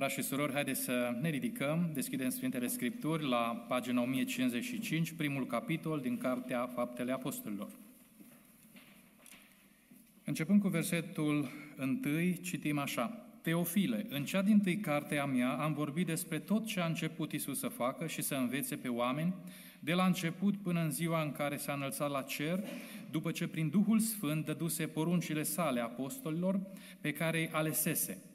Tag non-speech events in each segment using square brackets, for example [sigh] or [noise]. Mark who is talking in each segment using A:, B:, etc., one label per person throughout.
A: Frați și surori, haideți să ne ridicăm, deschidem Sfintele Scripturi la pagina 1055, primul capitol din Cartea Faptele Apostolilor. Începând cu versetul 1, citim așa. Teofile, în cea din tâi carte a mea am vorbit despre tot ce a început Isus să facă și să învețe pe oameni, de la început până în ziua în care s-a înălțat la cer, după ce prin Duhul Sfânt dăduse poruncile sale apostolilor pe care îi alesese –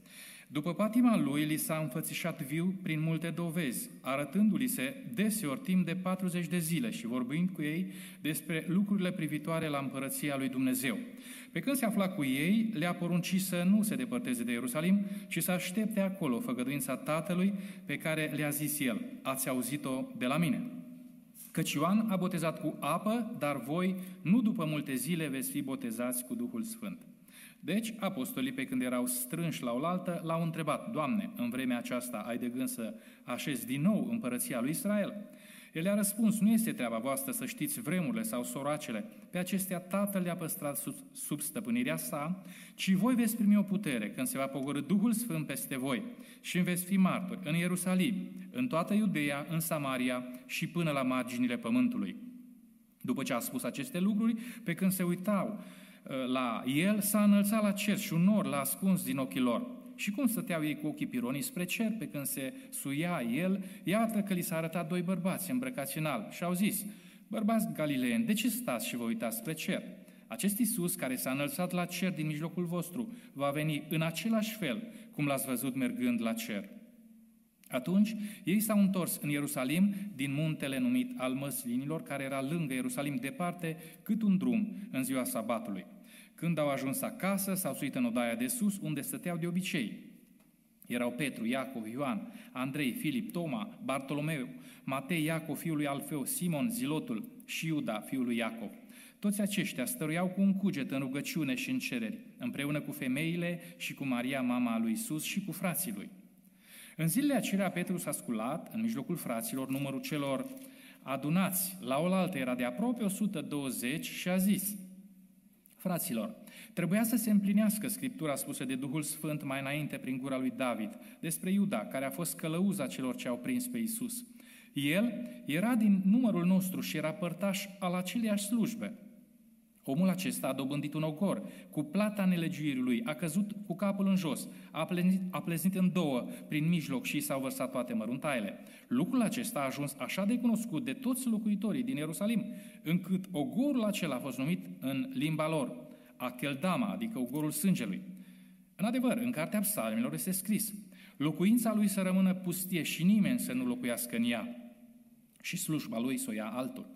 A: după patima lui, li s-a înfățișat viu prin multe dovezi, arătându-li se deseori timp de 40 de zile și vorbind cu ei despre lucrurile privitoare la împărăția lui Dumnezeu. Pe când se afla cu ei, le-a poruncit să nu se depărteze de Ierusalim, ci să aștepte acolo făgăduința Tatălui pe care le-a zis el, ați auzit-o de la mine. Căci Ioan a botezat cu apă, dar voi, nu după multe zile, veți fi botezați cu Duhul Sfânt. Deci, apostolii, pe când erau strânși la oaltă, l-au întrebat, Doamne, în vremea aceasta ai de gând să așezi din nou împărăția lui Israel? El a răspuns, nu este treaba voastră să știți vremurile sau soracele, pe acestea Tatăl le-a păstrat sub, sub stăpânirea sa, ci voi veți primi o putere când se va pogorâ Duhul Sfânt peste voi și veți fi martori în Ierusalim, în toată Iudeea, în Samaria și până la marginile pământului. După ce a spus aceste lucruri, pe când se uitau Uh, la el, s-a înălțat la cer și un nor l-a ascuns din ochii lor. Și cum stăteau ei cu ochii pironiți spre cer, pe când se suia el, iată că li s-a arătat doi bărbați îmbrăcați în alb și au zis, Bărbați galileeni, de ce stați și vă uitați spre cer? Acest Iisus care s-a înălțat la cer din mijlocul vostru va veni în același fel cum l-ați văzut mergând la cer. Atunci, ei s-au întors în Ierusalim din muntele numit al măslinilor, care era lângă Ierusalim departe, cât un drum în ziua sabatului. Când au ajuns acasă, s-au suit în odaia de sus, unde stăteau de obicei. Erau Petru, Iacov, Ioan, Andrei, Filip, Toma, Bartolomeu, Matei, Iacov, fiul lui Alfeu, Simon, Zilotul și Iuda, fiul lui Iacov. Toți aceștia stăruiau cu un cuget în rugăciune și în cereri, împreună cu femeile și cu Maria, mama lui Isus și cu frații lui. În zilele acelea Petru s-a sculat în mijlocul fraților, numărul celor adunați la oaltă era de aproape 120 și a zis, Fraților, trebuia să se împlinească Scriptura spusă de Duhul Sfânt mai înainte prin gura lui David despre Iuda, care a fost călăuza celor ce au prins pe Isus. El era din numărul nostru și era părtaș al aceleiași slujbe. Omul acesta a dobândit un ogor cu plata nelegiuirii lui, a căzut cu capul în jos, a pleznit, a pleznit în două prin mijloc și s-au vărsat toate măruntaile. Lucrul acesta a ajuns așa de cunoscut de toți locuitorii din Ierusalim, încât ogorul acela a fost numit în limba lor, Acheldama, adică ogorul sângelui. În adevăr, în cartea psalmilor este scris, locuința lui să rămână pustie și nimeni să nu locuiască în ea și slujba lui să o ia altul.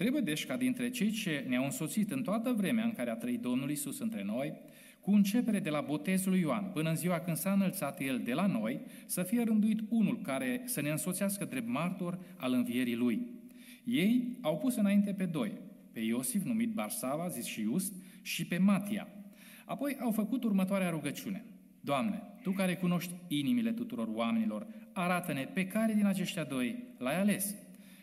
A: Trebuie deci ca dintre cei ce ne-au însoțit în toată vremea în care a trăit Domnul Isus între noi, cu începere de la botezul lui Ioan până în ziua când s-a înălțat El de la noi, să fie rânduit unul care să ne însoțească drept martor al învierii Lui. Ei au pus înainte pe doi, pe Iosif, numit Barsava, zis și Just, și pe Matia. Apoi au făcut următoarea rugăciune. Doamne, Tu care cunoști inimile tuturor oamenilor, arată-ne pe care din aceștia doi l-ai ales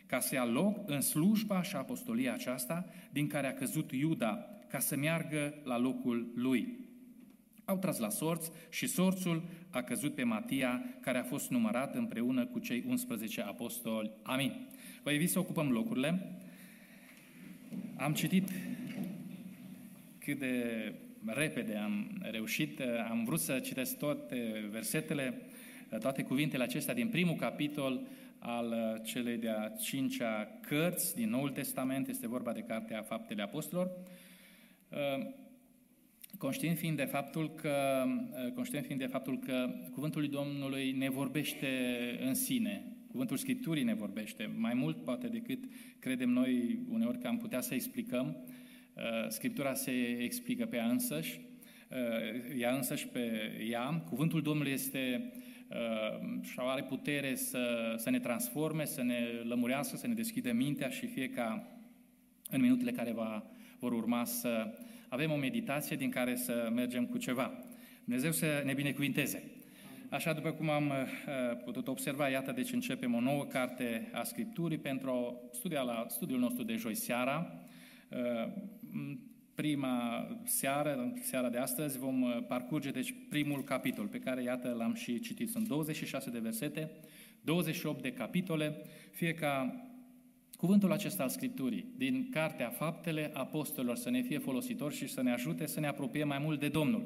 A: ca să ia loc în slujba și apostolia aceasta din care a căzut Iuda, ca să meargă la locul lui. Au tras la sorți și sorțul a căzut pe Matia, care a fost numărat împreună cu cei 11 apostoli. Amin. Vă invit să ocupăm locurile. Am citit cât de repede am reușit, am vrut să citesc toate versetele, toate cuvintele acestea din primul capitol al uh, celei de-a cincea cărți din Noul Testament, este vorba de Cartea Faptele Apostolilor, uh, conștient fiind de faptul că, uh, conștient fiind de faptul că cuvântul lui Domnului ne vorbește în sine, cuvântul Scripturii ne vorbește, mai mult poate decât credem noi uneori că am putea să explicăm, Scriptura se explică pe ea însăși, ea însăși pe ea, cuvântul Domnului este Uh, și are putere să, să ne transforme, să ne lămurească, să ne deschidă mintea și fie ca în minutele care va, vor urma să avem o meditație din care să mergem cu ceva. Dumnezeu să ne binecuvinteze. Așa după cum am uh, putut observa, iată deci începem o nouă carte a Scripturii pentru a studia la studiul nostru de joi seara. Uh, prima seară, seara de astăzi, vom uh, parcurge deci primul capitol pe care, iată, l-am și citit. Sunt 26 de versete, 28 de capitole, fie ca cuvântul acesta al Scripturii din Cartea Faptele Apostolilor să ne fie folositor și să ne ajute să ne apropiem mai mult de Domnul.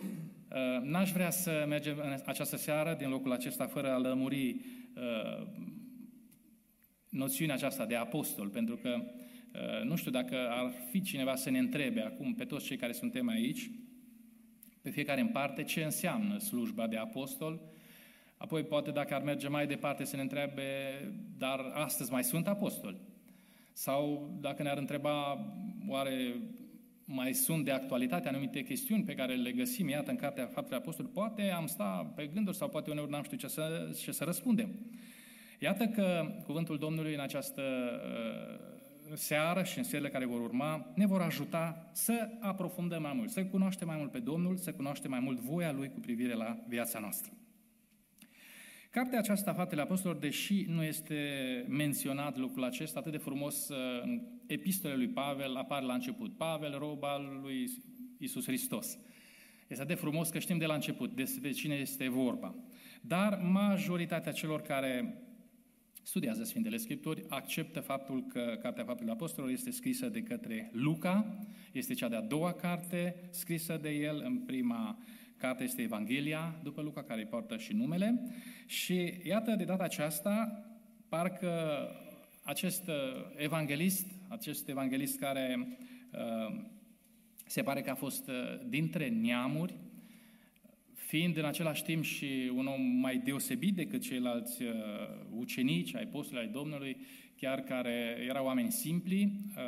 A: Uh, n-aș vrea să mergem în această seară din locul acesta fără a lămuri uh, noțiunea aceasta de apostol, pentru că uh, nu știu dacă ar fi cineva să ne întrebe acum pe toți cei care suntem aici, pe fiecare în parte, ce înseamnă slujba de apostol, apoi poate dacă ar merge mai departe să ne întrebe, dar astăzi mai sunt apostoli? Sau dacă ne-ar întreba, oare mai sunt de actualitate anumite chestiuni pe care le găsim, iată, în Cartea Faptele Apostolului, poate am sta pe gânduri sau poate uneori n-am știut ce să, ce să răspundem. Iată că cuvântul Domnului în această uh, seară și în serile care vor urma ne vor ajuta să aprofundăm mai mult, să cunoaștem mai mult pe Domnul, să cunoaștem mai mult voia Lui cu privire la viața noastră. Cartea aceasta, Faptele Apostolilor, deși nu este menționat lucrul acesta atât de frumos uh, în epistolele lui Pavel, apare la început. Pavel, rob al lui Isus Hristos. Este atât de frumos că știm de la început despre cine este vorba. Dar majoritatea celor care studiază Sfintele Scripturi acceptă faptul că Cartea Faptelor Apostolilor este scrisă de către Luca, este cea de-a doua carte scrisă de el în prima Cartea este Evanghelia, după Luca, care îi poartă și numele. Și iată, de data aceasta, parcă acest uh, evanghelist, acest evanghelist care uh, se pare că a fost uh, dintre neamuri, fiind în același timp și un om mai deosebit decât ceilalți uh, ucenici ai postului ai Domnului, chiar care erau oameni simpli, uh,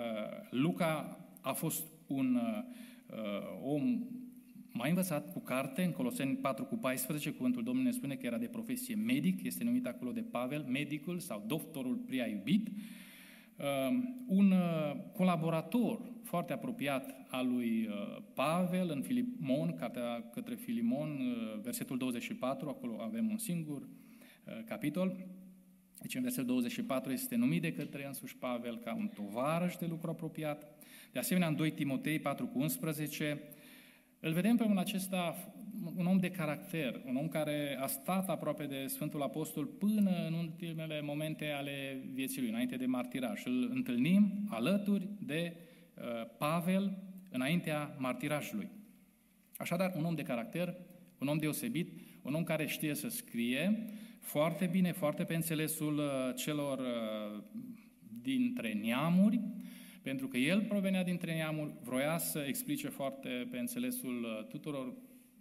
A: Luca a fost un uh, om mai învățat cu carte, în Coloseni 4 cu 14, cuvântul Domnului ne spune că era de profesie medic, este numit acolo de Pavel, medicul sau doctorul prea iubit, uh, un uh, colaborator foarte apropiat al lui uh, Pavel în Filimon, cartea către Filimon, versetul 24, acolo avem un singur capitol. Deci în versetul 24 este numit de către însuși Pavel ca un tovarăș de lucru apropiat. De asemenea, în 2 Timotei 4 cu 11, îl vedem pe omul acesta un om de caracter, un om care a stat aproape de Sfântul Apostol până în ultimele momente ale vieții lui, înainte de martiraj. Îl întâlnim alături de uh, Pavel înaintea martirajului. Așadar, un om de caracter, un om deosebit, un om care știe să scrie foarte bine, foarte pe înțelesul uh, celor uh, dintre neamuri, pentru că el provenea dintre neamuri, vroia să explice foarte pe înțelesul uh, tuturor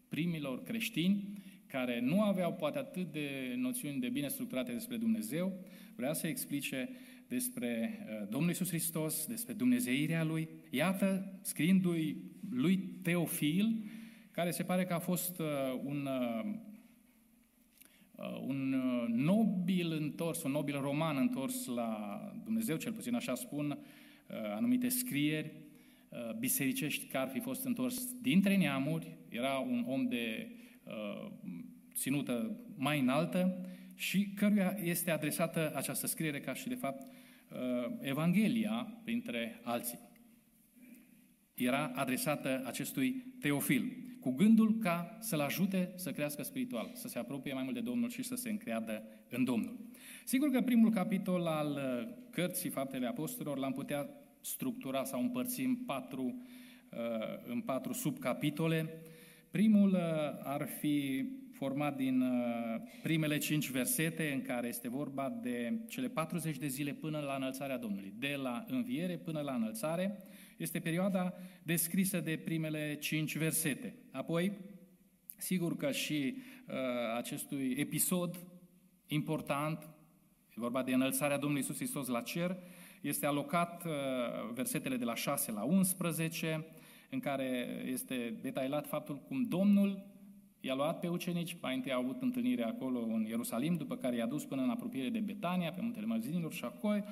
A: primilor creștini, care nu aveau poate atât de noțiuni de bine structurate despre Dumnezeu, vrea să explice despre uh, Domnul Isus Hristos, despre Dumnezeirea Lui. Iată, scriindu-i lui Teofil, care se pare că a fost uh, un, un nobil întors, un nobil roman întors la Dumnezeu, cel puțin așa spun Uh, anumite scrieri uh, bisericești că ar fi fost întors dintre neamuri, era un om de uh, ținută mai înaltă și căruia este adresată această scriere ca și, de fapt, Evanghelia, printre alții. Era adresată acestui Teofil, cu gândul ca să-l ajute să crească spiritual, să se apropie mai mult de Domnul și să se încreadă în Domnul. Sigur că primul capitol al uh, cărții Faptele Apostolilor l-am putea structura sau împărți în patru, uh, în patru subcapitole. Primul uh, ar fi format din primele cinci versete în care este vorba de cele 40 de zile până la înălțarea Domnului. De la înviere până la înălțare este perioada descrisă de primele cinci versete. Apoi, sigur că și uh, acestui episod important E vorba de înălțarea Domnului Isus Hristos la cer. Este alocat uh, versetele de la 6 la 11, în care este detailat faptul cum Domnul i-a luat pe ucenici, mai întâi au avut întâlnire acolo în Ierusalim, după care i-a dus până în apropiere de Betania, pe muntele Mărzinilor și acolo,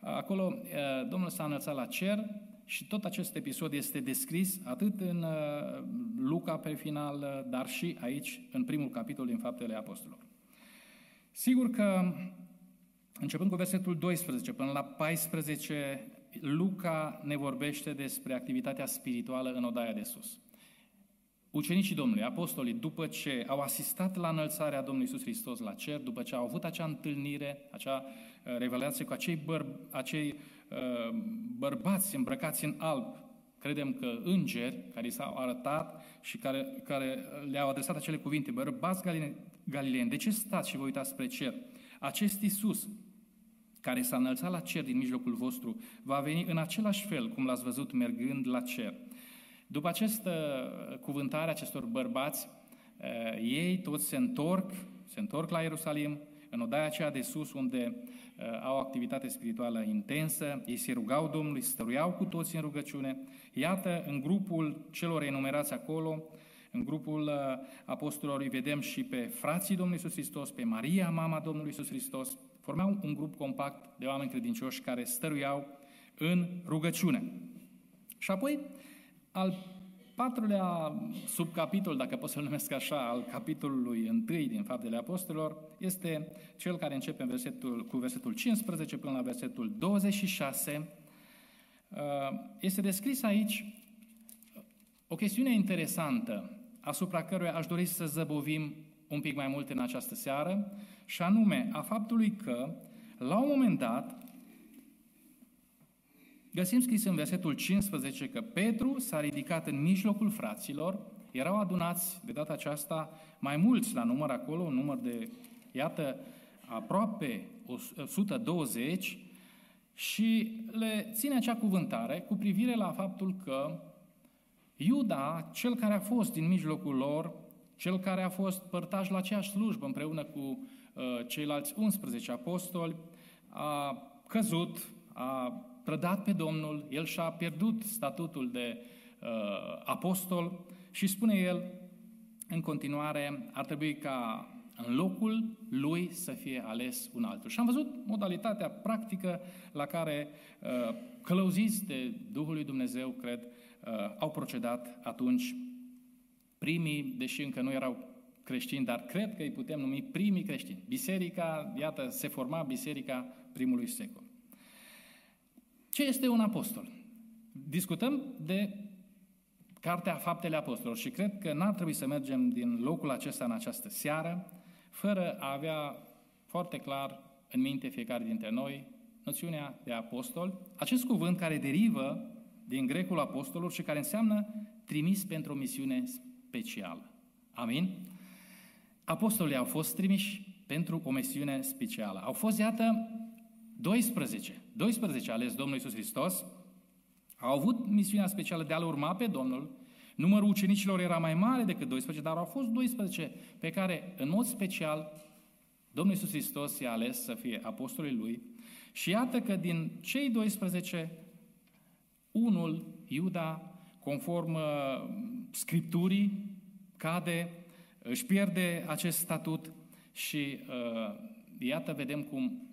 A: acolo uh, Domnul s-a înălțat la cer și tot acest episod este descris atât în uh, Luca pe final, dar și aici, în primul capitol din Faptele Apostolilor. Sigur că Începând cu versetul 12 până la 14, Luca ne vorbește despre activitatea spirituală în odaia de sus. Ucenicii Domnului, apostolii, după ce au asistat la înălțarea Domnului Isus Hristos la cer, după ce au avut acea întâlnire, acea uh, revelație cu acei, băr- acei uh, bărbați îmbrăcați în alb, credem că îngeri care i s-au arătat și care, care le-au adresat acele cuvinte, bărbați galileeni, de ce stați și vă uitați spre cer? Acest Isus, care s-a înălțat la cer din mijlocul vostru, va veni în același fel cum l-ați văzut mergând la cer. După această cuvântare acestor bărbați, eh, ei toți se întorc, se întorc la Ierusalim, în odaia aceea de sus, unde eh, au activitate spirituală intensă, ei se rugau Domnului, stăruiau cu toți în rugăciune. Iată, în grupul celor enumerați acolo, în grupul eh, apostolilor îi vedem și pe frații Domnului Iisus Hristos, pe Maria, mama Domnului Iisus Hristos, formau un grup compact de oameni credincioși care stăruiau în rugăciune. Și apoi, al patrulea subcapitol, dacă pot să-l numesc așa, al capitolului întâi din Faptele Apostolilor, este cel care începe în versetul, cu versetul 15 până la versetul 26. Uh, este descris aici o chestiune interesantă asupra căruia aș dori să zăbovim un pic mai mult în această seară, și anume a faptului că, la un moment dat, Găsim scris în versetul 15 că Petru s-a ridicat în mijlocul fraților, erau adunați de data aceasta mai mulți la număr acolo, un număr de, iată, aproape 120, și le ține acea cuvântare cu privire la faptul că Iuda, cel care a fost din mijlocul lor, cel care a fost părtaș la aceeași slujbă împreună cu uh, ceilalți 11 apostoli, a căzut, a trădat pe Domnul, el și-a pierdut statutul de uh, apostol și spune el în continuare, ar trebui ca în locul lui să fie ales un altul. Și am văzut modalitatea practică la care uh, călăuziți de Duhul lui Dumnezeu, cred, uh, au procedat atunci primii, deși încă nu erau creștini, dar cred că îi putem numi primii creștini. Biserica, iată, se forma biserica primului secol. Ce este un apostol? Discutăm de Cartea Faptele Apostolilor și cred că n-ar trebui să mergem din locul acesta în această seară fără a avea foarte clar în minte fiecare dintre noi noțiunea de apostol, acest cuvânt care derivă din grecul apostolul și care înseamnă trimis pentru o misiune specială. Amin? Apostolii au fost trimiși pentru o misiune specială. Au fost, iată, 12. 12 ales Domnul Iisus Hristos au avut misiunea specială de a-L urma pe Domnul. Numărul ucenicilor era mai mare decât 12, dar au fost 12 pe care, în mod special, Domnul Iisus Hristos i-a ales să fie apostolii Lui. Și iată că din cei 12, unul, Iuda, conform uh, Scripturii, cade, își pierde acest statut și uh, iată vedem cum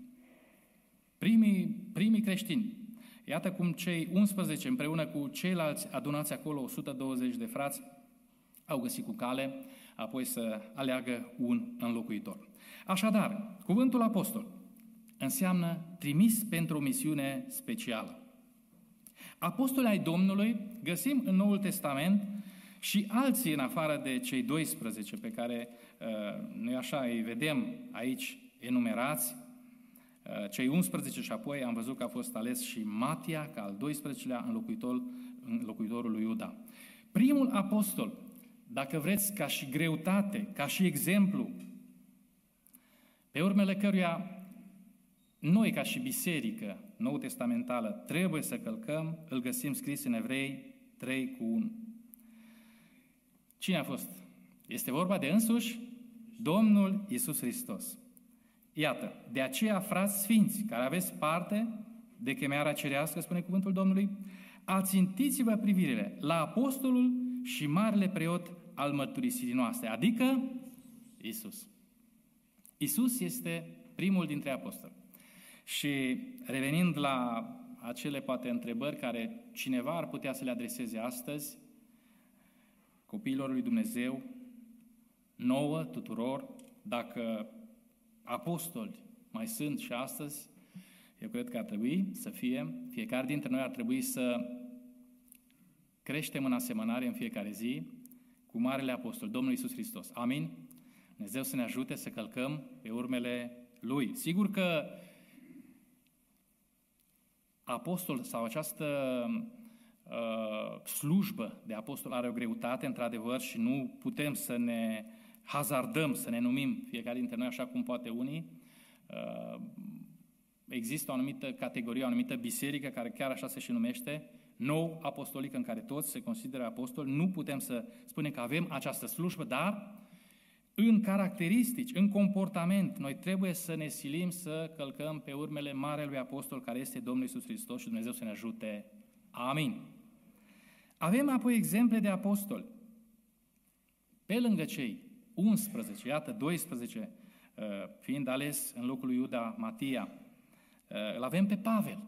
A: Primii, primii creștini. Iată cum cei 11 împreună cu ceilalți adunați acolo, 120 de frați, au găsit cu cale apoi să aleagă un înlocuitor. Așadar, cuvântul apostol înseamnă trimis pentru o misiune specială. Apostolii ai Domnului găsim în Noul Testament și alții în afară de cei 12 pe care uh, noi așa îi vedem aici enumerați, Uh, cei 11 și apoi am văzut că a fost ales și Matia ca al 12-lea înlocuitor, înlocuitorul lui Iuda. Primul apostol, dacă vreți, ca și greutate, ca și exemplu, pe urmele căruia noi, ca și biserică nou testamentală, trebuie să călcăm, îl găsim scris în Evrei 3 cu 1. Cine a fost? Este vorba de însuși Domnul Isus Hristos. Iată, de aceea, frați sfinți, care aveți parte de chemarea cerească, spune cuvântul Domnului, ațintiți-vă privirile la apostolul și marele preot al mărturisirii noastre, adică Isus. Isus este primul dintre apostoli. Și revenind la acele poate întrebări care cineva ar putea să le adreseze astăzi, copiilor lui Dumnezeu, nouă, tuturor, dacă apostoli mai sunt și astăzi Eu cred că ar trebui să fie, fiecare dintre noi ar trebui să creștem în asemănare în fiecare zi cu Marele Apostol, Domnul Isus Hristos. Amin? Dumnezeu să ne ajute să călcăm pe urmele Lui. Sigur că apostol sau această uh, slujbă de apostol are o greutate, într-adevăr, și nu putem să ne hazardăm, să ne numim fiecare dintre noi așa cum poate unii. Uh, există o anumită categorie, o anumită biserică care chiar așa se și numește, nou apostolică în care toți se consideră apostoli. Nu putem să spunem că avem această slujbă, dar în caracteristici, în comportament, noi trebuie să ne silim să călcăm pe urmele Marelui Apostol care este Domnul Isus Hristos și Dumnezeu să ne ajute. Amin. Avem apoi exemple de apostoli. Pe lângă cei 11, iată 12, uh, fiind ales în locul lui Iuda Matia, uh, îl avem pe Pavel.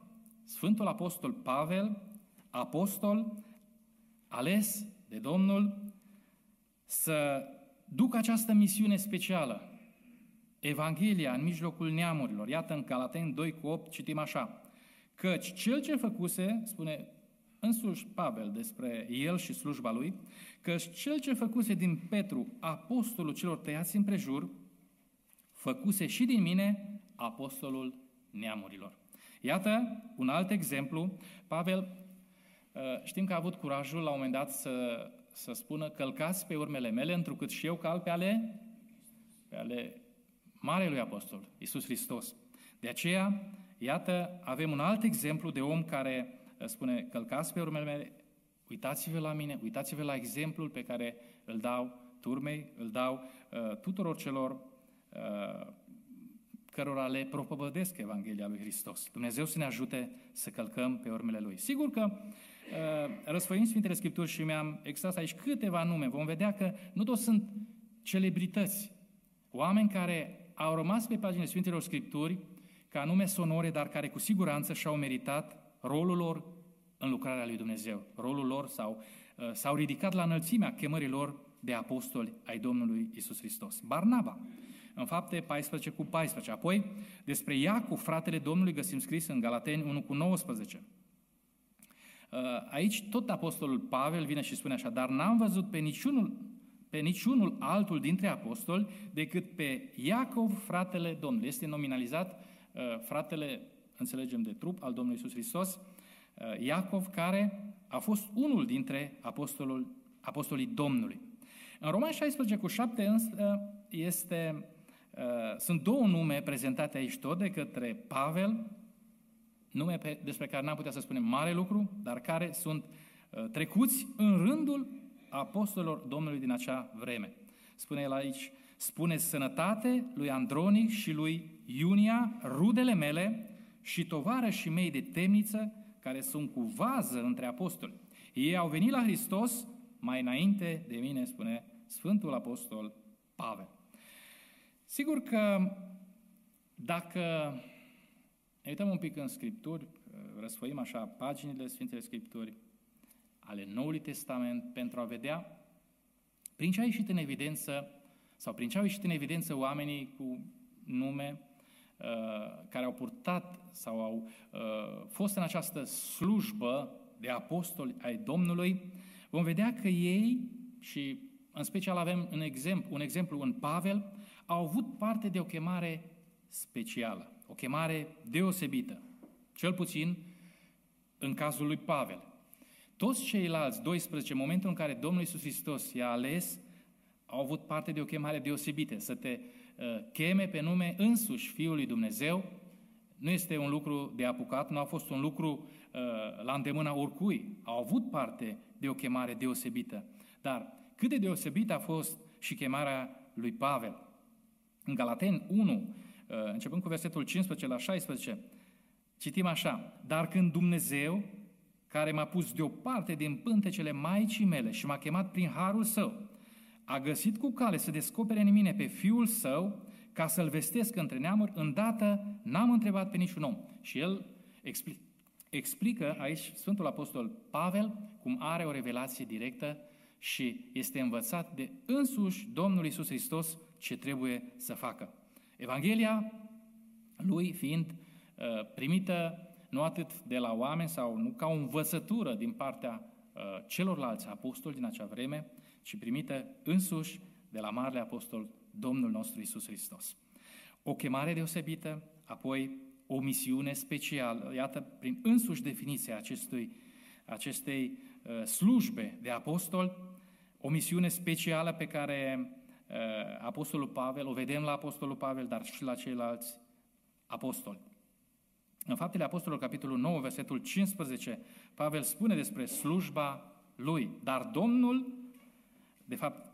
A: Sfântul Apostol Pavel, apostol ales de Domnul să duc această misiune specială, Evanghelia în mijlocul neamurilor. Iată în Galaten 2 cu 8 citim așa, căci cel ce făcuse, spune însuși Pavel despre el și slujba lui, căci cel ce făcuse din Petru apostolul celor tăiați împrejur, făcuse și din mine apostolul neamurilor. Iată un alt exemplu. Pavel uh, știm că a avut curajul la un moment dat să să spună, călcați pe urmele mele, întrucât și eu cal pe ale, pe ale Marelui Apostol, Iisus Hristos. De aceea, iată, avem un alt exemplu de om care uh, spune, călcați pe urmele mele, uitați-vă la mine, uitați-vă la exemplul pe care îl dau turmei, îl dau uh, tuturor celor uh, cărora le propovădesc Evanghelia lui Hristos. Dumnezeu să ne ajute să călcăm pe urmele Lui. Sigur că uh, răsfăim Sfintele Scripturi și mi-am extras aici câteva nume. Vom vedea că nu toți sunt celebrități, oameni care au rămas pe paginile Sfintelor Scripturi ca nume sonore, dar care cu siguranță și-au meritat rolul lor în lucrarea lui Dumnezeu. Rolul lor sau uh, s-au ridicat la înălțimea chemării lor de apostoli ai Domnului Isus Hristos. Barnaba, în fapte 14 cu 14. Apoi, despre Iacov, fratele Domnului, găsim scris în Galateni 1 cu 19. Uh, aici tot apostolul Pavel vine și spune așa, dar n-am văzut pe niciunul, pe niciunul altul dintre apostoli decât pe Iacov, fratele Domnului. Este nominalizat uh, fratele, înțelegem, de trup al Domnului Isus Hristos, uh, Iacov, care a fost unul dintre apostolul, apostolii Domnului. În Roman 16 cu 7 însă este Uh, sunt două nume prezentate aici tot de către Pavel, nume pe, despre care n-am putea să spunem mare lucru, dar care sunt uh, trecuți în rândul apostolilor Domnului din acea vreme. Spune el aici, spune sănătate lui Andronic și lui Iunia, rudele mele și tovarășii mei de temniță, care sunt cu vază între apostoli. Ei au venit la Hristos mai înainte de mine, spune Sfântul Apostol Pavel. Sigur că dacă ne uităm un pic în Scripturi, răsfoim așa paginile Sfintele Scripturi ale Noului Testament pentru a vedea prin ce a ieșit în evidență sau prin ce au ieșit în evidență oamenii cu nume uh, care au purtat sau au uh, fost în această slujbă de apostoli ai Domnului, vom vedea că ei, și în special avem un exemplu, un exemplu în Pavel, au avut parte de o chemare specială, o chemare deosebită, cel puțin în cazul lui Pavel. Toți ceilalți 12, în momentul în care Domnul Iisus Hristos i-a ales, au avut parte de o chemare deosebită, să te uh, cheme pe nume însuși Fiul lui Dumnezeu, nu este un lucru de apucat, nu a fost un lucru uh, la îndemâna oricui. Au avut parte de o chemare deosebită. Dar cât de deosebită a fost și chemarea lui Pavel. În Galaten 1, uh, începând cu versetul 15 la 16, citim așa, Dar când Dumnezeu, care m-a pus deoparte din pântecele Maicii mele și m-a chemat prin harul său, a găsit cu cale să descopere în mine pe Fiul Său, ca să-L vestesc între neamuri, îndată n-am întrebat pe niciun om. Și el explică, explică aici Sfântul Apostol Pavel cum are o revelație directă și este învățat de însuși Domnul Isus Hristos ce trebuie să facă. Evanghelia lui fiind primită nu atât de la oameni sau nu ca o învățătură din partea celorlalți apostoli din acea vreme, ci primită însuși de la Marele Apostol Domnul nostru Isus Hristos. O chemare deosebită, apoi o misiune specială, iată, prin însuși definiția acestui, acestei uh, slujbe de apostol, o misiune specială pe care uh, Apostolul Pavel, o vedem la Apostolul Pavel, dar și la ceilalți apostoli. În Faptele Apostolilor, capitolul 9, versetul 15, Pavel spune despre slujba lui, dar Domnul, de fapt, uh,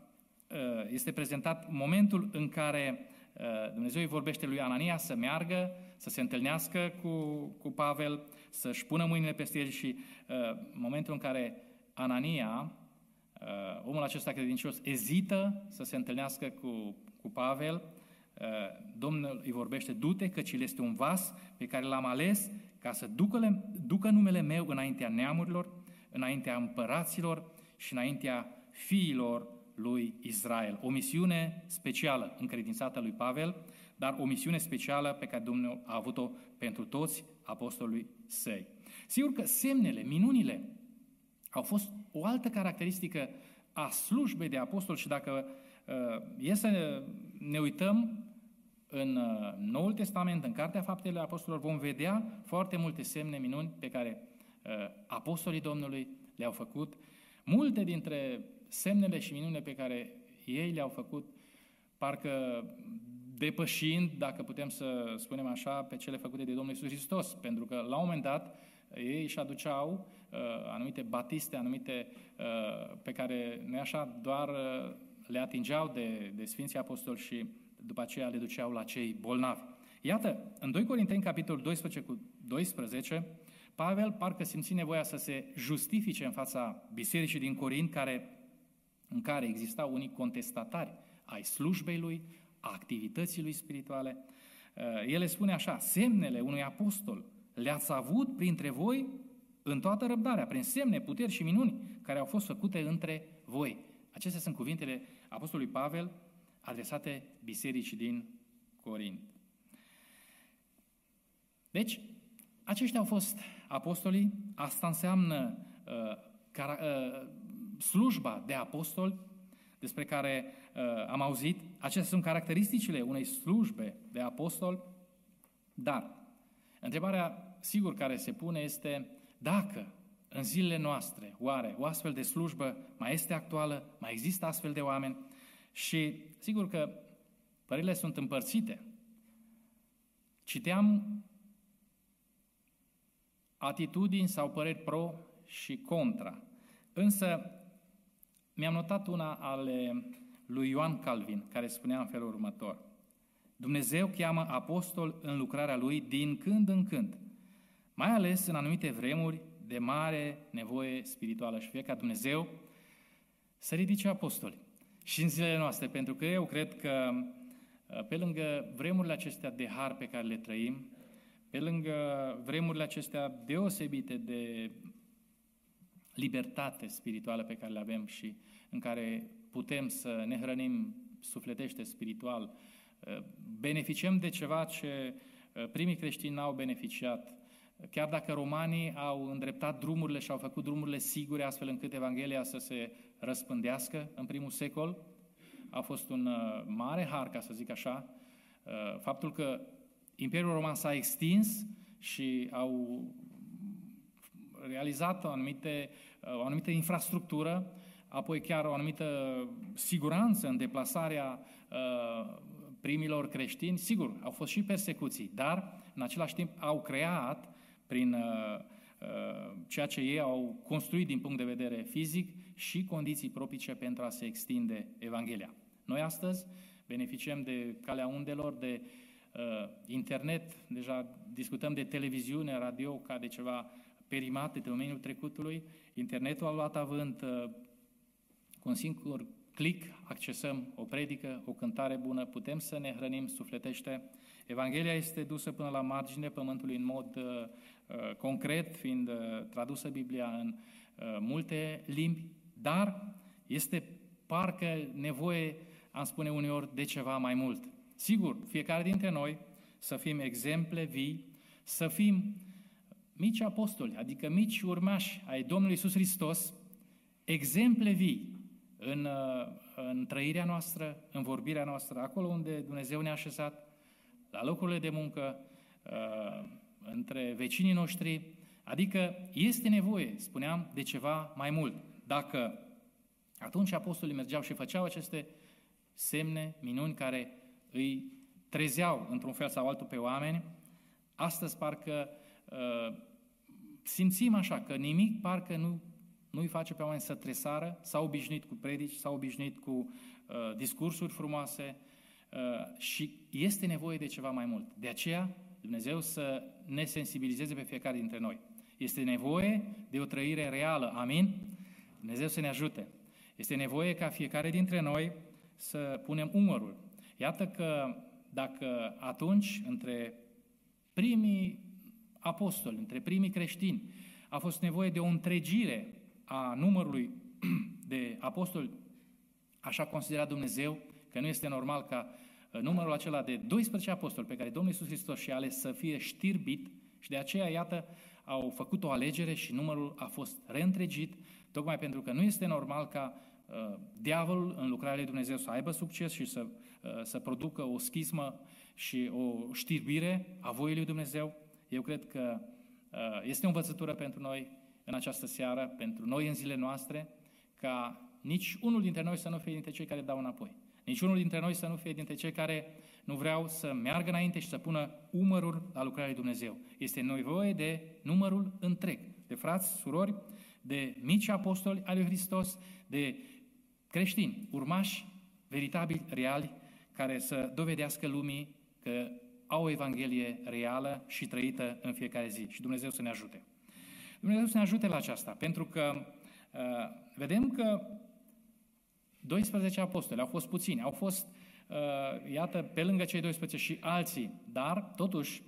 A: este prezentat momentul în care uh, Dumnezeu îi vorbește lui Anania să meargă, să se întâlnească cu, cu Pavel, să-și pună mâinile peste el și uh, momentul în care Anania, omul acesta credincios, ezită să se întâlnească cu, cu Pavel, Domnul îi vorbește, du-te căci el este un vas pe care l-am ales ca să ducă, ducă numele meu înaintea neamurilor, înaintea împăraților și înaintea fiilor lui Israel. O misiune specială încredințată lui Pavel, dar o misiune specială pe care Dumnezeu a avut-o pentru toți apostolii săi. Sigur că semnele, minunile, au fost o altă caracteristică a slujbei de apostol și dacă uh, e să ne uităm în uh, Noul Testament, în Cartea Faptele Apostolilor, vom vedea foarte multe semne minuni pe care uh, apostolii Domnului le-au făcut. Multe dintre semnele și minunile pe care ei le-au făcut, parcă depășind, dacă putem să spunem așa, pe cele făcute de Domnul Iisus Hristos. Pentru că, la un moment dat, ei își aduceau uh, anumite batiste, anumite uh, pe care, nu așa, doar uh, le atingeau de, de Sfinții Apostoli și după aceea le duceau la cei bolnavi. Iată, în 2 Corinteni, capitolul 12 cu 12, Pavel parcă simți nevoia să se justifice în fața bisericii din Corint, care, în care existau unii contestatari ai slujbei lui, a activității lui spirituale. Uh, el le spune așa, semnele unui apostol le-ați avut printre voi în toată răbdarea, prin semne, puteri și minuni care au fost făcute între voi. Acestea sunt cuvintele apostolului Pavel adresate bisericii din Corint. Deci, aceștia au fost apostolii, asta înseamnă uh, cara, uh, slujba de apostol despre care uh, am auzit. Acestea sunt caracteristicile unei slujbe de apostol, dar întrebarea sigur care se pune este dacă în zilele noastre, oare o astfel de slujbă mai este actuală, mai există astfel de oameni? Și sigur că părerile sunt împărțite. Citeam atitudini sau păreri pro și contra. Însă mi-am notat una ale lui Ioan Calvin, care spunea în felul următor. Dumnezeu cheamă apostol în lucrarea lui din când în când, mai ales în anumite vremuri de mare nevoie spirituală și fie ca Dumnezeu să ridice apostoli și în zilele noastre, pentru că eu cred că uh, pe lângă vremurile acestea de har pe care le trăim, pe lângă vremurile acestea deosebite de libertate spirituală pe care le avem și în care putem să ne hrănim sufletește, spiritual, uh, beneficiem de ceva ce uh, primii creștini n-au beneficiat. Chiar dacă romanii au îndreptat drumurile și au făcut drumurile sigure astfel încât Evanghelia să se răspândească în primul secol, a fost un uh, mare har, ca să zic așa, faptul că Imperiul Roman s-a extins și au realizat o, anumite, o anumită infrastructură, apoi chiar o anumită siguranță în deplasarea uh, primilor creștini. Sigur, au fost și persecuții, dar în același timp au creat prin uh, uh, ceea ce ei au construit din punct de vedere fizic și condiții propice pentru a se extinde Evanghelia. Noi astăzi beneficiem de calea undelor, de uh, internet, deja discutăm de televiziune, radio ca de ceva perimat de domeniul trecutului, internetul a luat avânt, uh, cu un singur click accesăm o predică, o cântare bună, putem să ne hrănim sufletește. Evanghelia este dusă până la margine pământului în mod uh, uh, concret, fiind uh, tradusă Biblia în uh, multe limbi, dar este parcă nevoie, am spune uneori, de ceva mai mult. Sigur, fiecare dintre noi să fim exemple vii să fim mici apostoli, adică mici urmași ai Domnului Isus Hristos, exemple vii în, uh, în trăirea noastră, în vorbirea noastră, acolo unde Dumnezeu ne-a așezat, la locurile de muncă, uh, între vecinii noștri, adică este nevoie, spuneam, de ceva mai mult. Dacă atunci apostolii mergeau și făceau aceste semne, minuni care îi trezeau într-un fel sau altul pe oameni, astăzi parcă uh, simțim așa că nimic parcă nu, nu îi face pe oameni să tresară, s-au obișnuit cu predici, s-au obișnuit cu uh, discursuri frumoase uh, și este nevoie de ceva mai mult. De aceea Dumnezeu să ne sensibilizeze pe fiecare dintre noi. Este nevoie de o trăire reală. Amin? Dumnezeu să ne ajute. Este nevoie ca fiecare dintre noi să punem umărul. Iată că dacă atunci, între primii apostoli, între primii creștini, a fost nevoie de o întregire a numărului [clears throat] de apostoli, așa considera Dumnezeu, că nu este normal ca uh, numărul acela de 12 apostoli pe care Domnul Iisus Hristos și ales să fie știrbit și de aceea, iată, au făcut o alegere și numărul a fost reîntregit, tocmai pentru că nu este normal ca uh, diavolul în lucrarea lui Dumnezeu să aibă succes și să, uh, să producă o schismă și o știrbire a voii lui Dumnezeu. Eu cred că uh, este o învățătură pentru noi în această seară, pentru noi în zilele noastre, ca nici unul dintre noi să nu fie dintre cei care dau înapoi. Nici unul dintre noi să nu fie dintre cei care nu vreau să meargă înainte și să pună umărul la lucrarea lui Dumnezeu. Este nevoie de numărul întreg, de frați, surori, de mici apostoli al lui Hristos, de creștini, urmași, veritabili, reali, care să dovedească lumii că au o Evanghelie reală și trăită în fiecare zi. Și Dumnezeu să ne ajute. Dumnezeu să ne ajute la aceasta, pentru că uh, vedem că 12 apostoli au fost puțini, au fost, uh, iată, pe lângă cei 12 și alții, dar, totuși,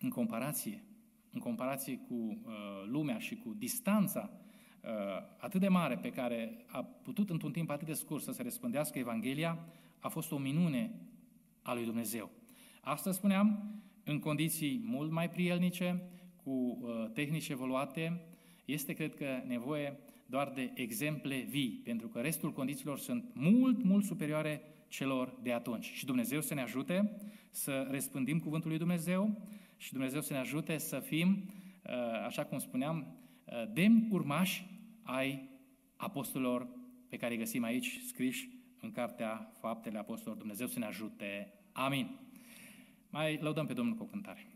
A: în comparație, în comparație cu uh, lumea și cu distanța uh, atât de mare pe care a putut într-un timp atât de scurt să se răspândească Evanghelia, a fost o minune a lui Dumnezeu. Astăzi spuneam, în condiții mult mai prielnice, cu uh, tehnici evoluate, este, cred că, nevoie doar de exemple vii, pentru că restul condițiilor sunt mult, mult superioare celor de atunci. Și Dumnezeu să ne ajute să răspândim Cuvântul lui Dumnezeu și Dumnezeu să ne ajute să fim, uh, așa cum spuneam, uh, demni urmași ai apostolilor pe care îi găsim aici scriși în Cartea Faptele Apostolilor. Dumnezeu să ne ajute. Amin. Mai lăudăm pe Domnul cu o cântare.